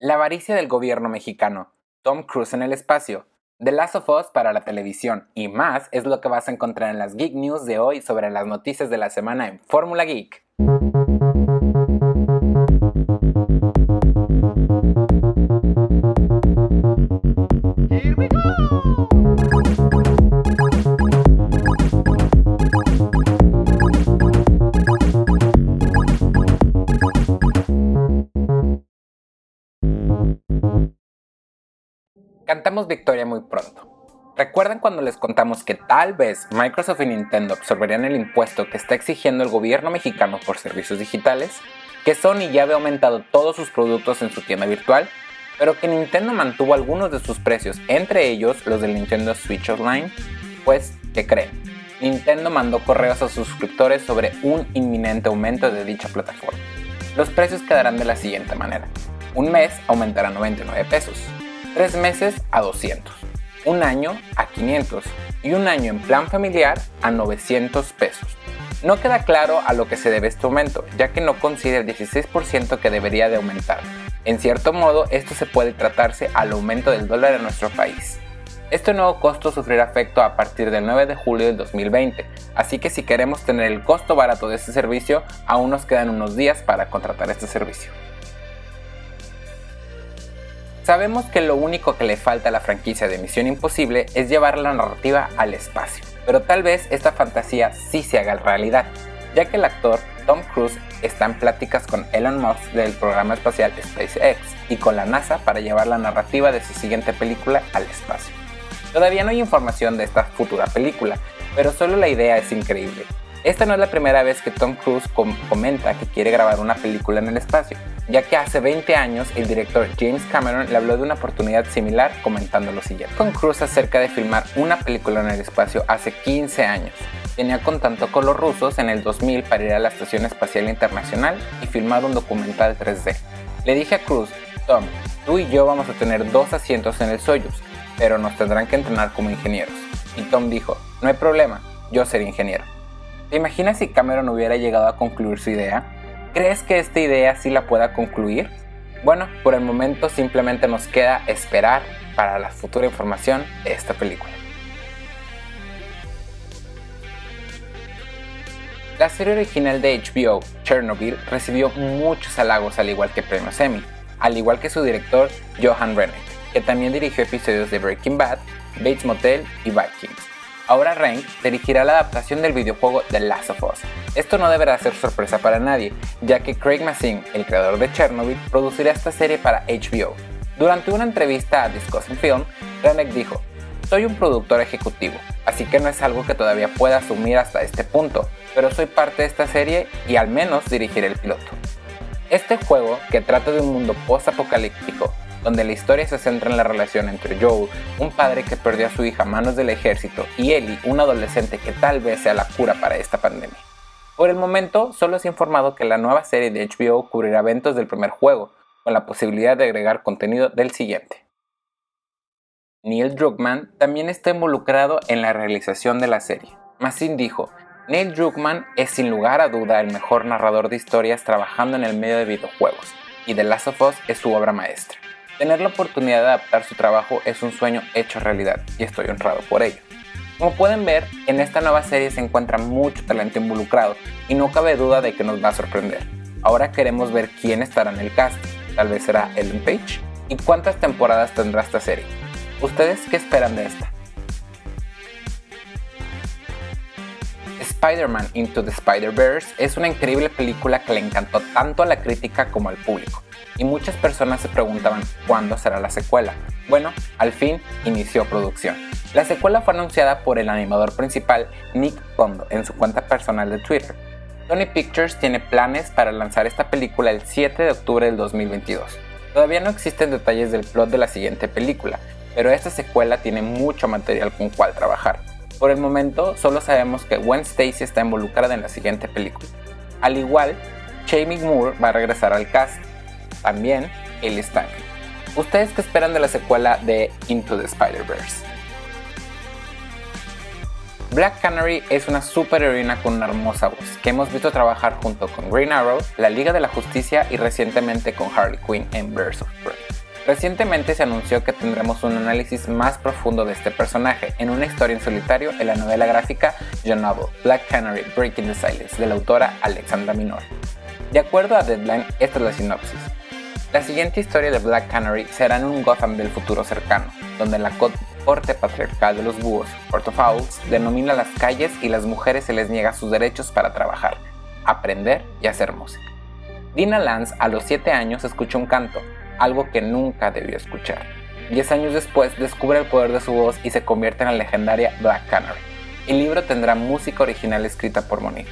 La avaricia del gobierno mexicano, Tom Cruise en el espacio, The Last of Us para la televisión y más es lo que vas a encontrar en las Geek News de hoy sobre las noticias de la semana en Fórmula Geek. Cantamos victoria muy pronto. ¿Recuerdan cuando les contamos que tal vez Microsoft y Nintendo absorberían el impuesto que está exigiendo el gobierno mexicano por servicios digitales? Que Sony ya había aumentado todos sus productos en su tienda virtual, pero que Nintendo mantuvo algunos de sus precios, entre ellos los del Nintendo Switch Online. Pues, ¿qué creen? Nintendo mandó correos a sus suscriptores sobre un inminente aumento de dicha plataforma. Los precios quedarán de la siguiente manera. Un mes aumentará 99 pesos, tres meses a 200, un año a 500 y un año en plan familiar a 900 pesos. No queda claro a lo que se debe este aumento, ya que no considera el 16% que debería de aumentar. En cierto modo, esto se puede tratarse al aumento del dólar en nuestro país. Este nuevo costo sufrirá efecto a partir del 9 de julio del 2020, así que si queremos tener el costo barato de este servicio, aún nos quedan unos días para contratar este servicio. Sabemos que lo único que le falta a la franquicia de Misión Imposible es llevar la narrativa al espacio, pero tal vez esta fantasía sí se haga realidad, ya que el actor Tom Cruise está en pláticas con Elon Musk del programa espacial SpaceX y con la NASA para llevar la narrativa de su siguiente película al espacio. Todavía no hay información de esta futura película, pero solo la idea es increíble. Esta no es la primera vez que Tom Cruise comenta que quiere grabar una película en el espacio, ya que hace 20 años el director James Cameron le habló de una oportunidad similar comentando lo siguiente. Tom Cruise acerca de filmar una película en el espacio hace 15 años. Tenía contacto con los rusos en el 2000 para ir a la Estación Espacial Internacional y filmar un documental 3D. Le dije a Cruise, Tom, tú y yo vamos a tener dos asientos en el Soyuz, pero nos tendrán que entrenar como ingenieros. Y Tom dijo, no hay problema, yo seré ingeniero. ¿Te imaginas si Cameron hubiera llegado a concluir su idea? ¿Crees que esta idea sí la pueda concluir? Bueno, por el momento simplemente nos queda esperar para la futura información de esta película. La serie original de HBO, Chernobyl, recibió muchos halagos al igual que premios Emmy, al igual que su director Johan Renner, que también dirigió episodios de Breaking Bad, Bates Motel y Vikings. Ahora Rank dirigirá la adaptación del videojuego The Last of Us. Esto no deberá ser sorpresa para nadie, ya que Craig Mazin, el creador de Chernobyl, producirá esta serie para HBO. Durante una entrevista a Discussing Film, Renek dijo, soy un productor ejecutivo, así que no es algo que todavía pueda asumir hasta este punto, pero soy parte de esta serie y al menos dirigiré el piloto. Este juego, que trata de un mundo post-apocalíptico, donde la historia se centra en la relación entre Joel, un padre que perdió a su hija a manos del ejército, y Ellie, un adolescente que tal vez sea la cura para esta pandemia. Por el momento, solo se ha informado que la nueva serie de HBO cubrirá eventos del primer juego, con la posibilidad de agregar contenido del siguiente. Neil Druckmann también está involucrado en la realización de la serie. Massin dijo, Neil Druckmann es sin lugar a duda el mejor narrador de historias trabajando en el medio de videojuegos, y The Last of Us es su obra maestra. Tener la oportunidad de adaptar su trabajo es un sueño hecho realidad y estoy honrado por ello. Como pueden ver, en esta nueva serie se encuentra mucho talento involucrado y no cabe duda de que nos va a sorprender. Ahora queremos ver quién estará en el cast. Tal vez será Ellen Page. ¿Y cuántas temporadas tendrá esta serie? ¿Ustedes qué esperan de esta? Spider-Man Into the Spider-Verse es una increíble película que le encantó tanto a la crítica como al público y muchas personas se preguntaban cuándo será la secuela. Bueno, al fin inició producción. La secuela fue anunciada por el animador principal Nick Kondo en su cuenta personal de Twitter. Sony Pictures tiene planes para lanzar esta película el 7 de octubre del 2022. Todavía no existen detalles del plot de la siguiente película, pero esta secuela tiene mucho material con cual trabajar. Por el momento, solo sabemos que Gwen Stacy está involucrada en la siguiente película. Al igual, Jamie Moore va a regresar al cast también el Stanley. ¿Ustedes qué esperan de la secuela de Into the Spider-Verse? Black Canary es una superheroína con una hermosa voz que hemos visto trabajar junto con Green Arrow, la Liga de la Justicia y recientemente con Harley Quinn en Birds of Prey. Recientemente se anunció que tendremos un análisis más profundo de este personaje en una historia en solitario en la novela gráfica John Novel, Black Canary Breaking the Silence de la autora Alexandra Minor. De acuerdo a Deadline, esta es la sinopsis. La siguiente historia de Black Canary será en un Gotham del futuro cercano, donde la corte patriarcal de los búhos, Owls, denomina las calles y las mujeres se les niega sus derechos para trabajar, aprender y hacer música. Dina Lance a los 7 años escuchó un canto, algo que nunca debió escuchar. Diez años después descubre el poder de su voz y se convierte en la legendaria Black Canary. El libro tendrá música original escrita por Monir.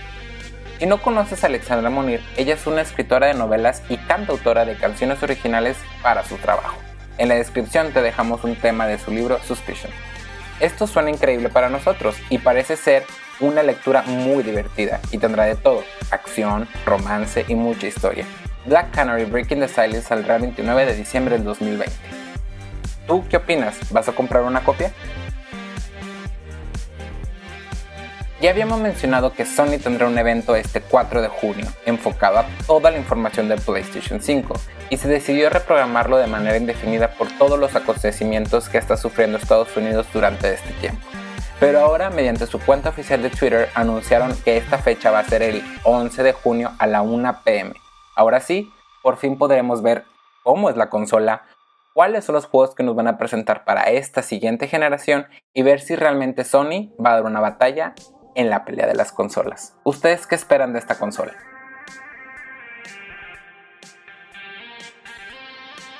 Si no conoces a Alexandra Monir, ella es una escritora de novelas y cantautora de canciones originales para su trabajo. En la descripción te dejamos un tema de su libro Suspicion. Esto suena increíble para nosotros y parece ser una lectura muy divertida y tendrá de todo, acción, romance y mucha historia. Black Canary Breaking the Silence saldrá el 29 de diciembre del 2020. ¿Tú qué opinas? ¿Vas a comprar una copia? Ya habíamos mencionado que Sony tendrá un evento este 4 de junio, enfocado a toda la información del PlayStation 5, y se decidió reprogramarlo de manera indefinida por todos los acontecimientos que está sufriendo Estados Unidos durante este tiempo. Pero ahora, mediante su cuenta oficial de Twitter, anunciaron que esta fecha va a ser el 11 de junio a la 1 pm. Ahora sí, por fin podremos ver cómo es la consola, cuáles son los juegos que nos van a presentar para esta siguiente generación y ver si realmente Sony va a dar una batalla en la pelea de las consolas. ¿Ustedes qué esperan de esta consola?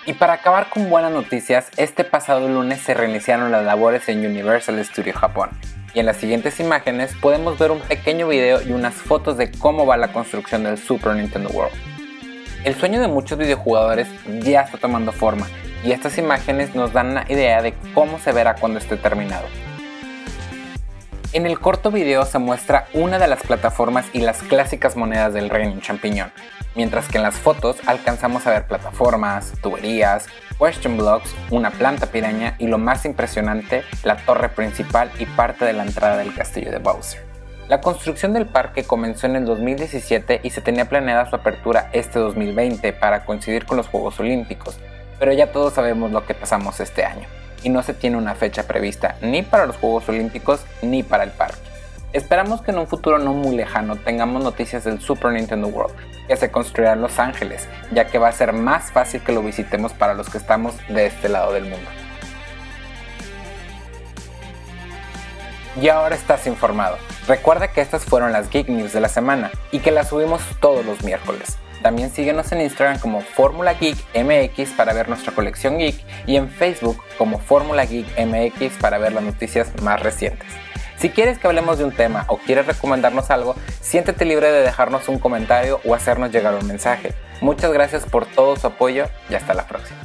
Y para acabar con buenas noticias, este pasado lunes se reiniciaron las labores en Universal Studio Japón. Y en las siguientes imágenes podemos ver un pequeño video y unas fotos de cómo va la construcción del Super Nintendo World. El sueño de muchos videojugadores ya está tomando forma y estas imágenes nos dan una idea de cómo se verá cuando esté terminado. En el corto video se muestra una de las plataformas y las clásicas monedas del reino champiñón, mientras que en las fotos alcanzamos a ver plataformas, tuberías, question blocks, una planta piraña y lo más impresionante, la torre principal y parte de la entrada del castillo de Bowser. La construcción del parque comenzó en el 2017 y se tenía planeada su apertura este 2020 para coincidir con los Juegos Olímpicos, pero ya todos sabemos lo que pasamos este año y no se tiene una fecha prevista ni para los Juegos Olímpicos ni para el parque. Esperamos que en un futuro no muy lejano tengamos noticias del Super Nintendo World, que se construirá en Los Ángeles, ya que va a ser más fácil que lo visitemos para los que estamos de este lado del mundo. Y ahora estás informado. Recuerda que estas fueron las Geek News de la semana y que las subimos todos los miércoles. También síguenos en Instagram como Fórmula Geek MX para ver nuestra colección geek y en Facebook como Fórmula Geek MX para ver las noticias más recientes. Si quieres que hablemos de un tema o quieres recomendarnos algo, siéntete libre de dejarnos un comentario o hacernos llegar un mensaje. Muchas gracias por todo su apoyo y hasta la próxima.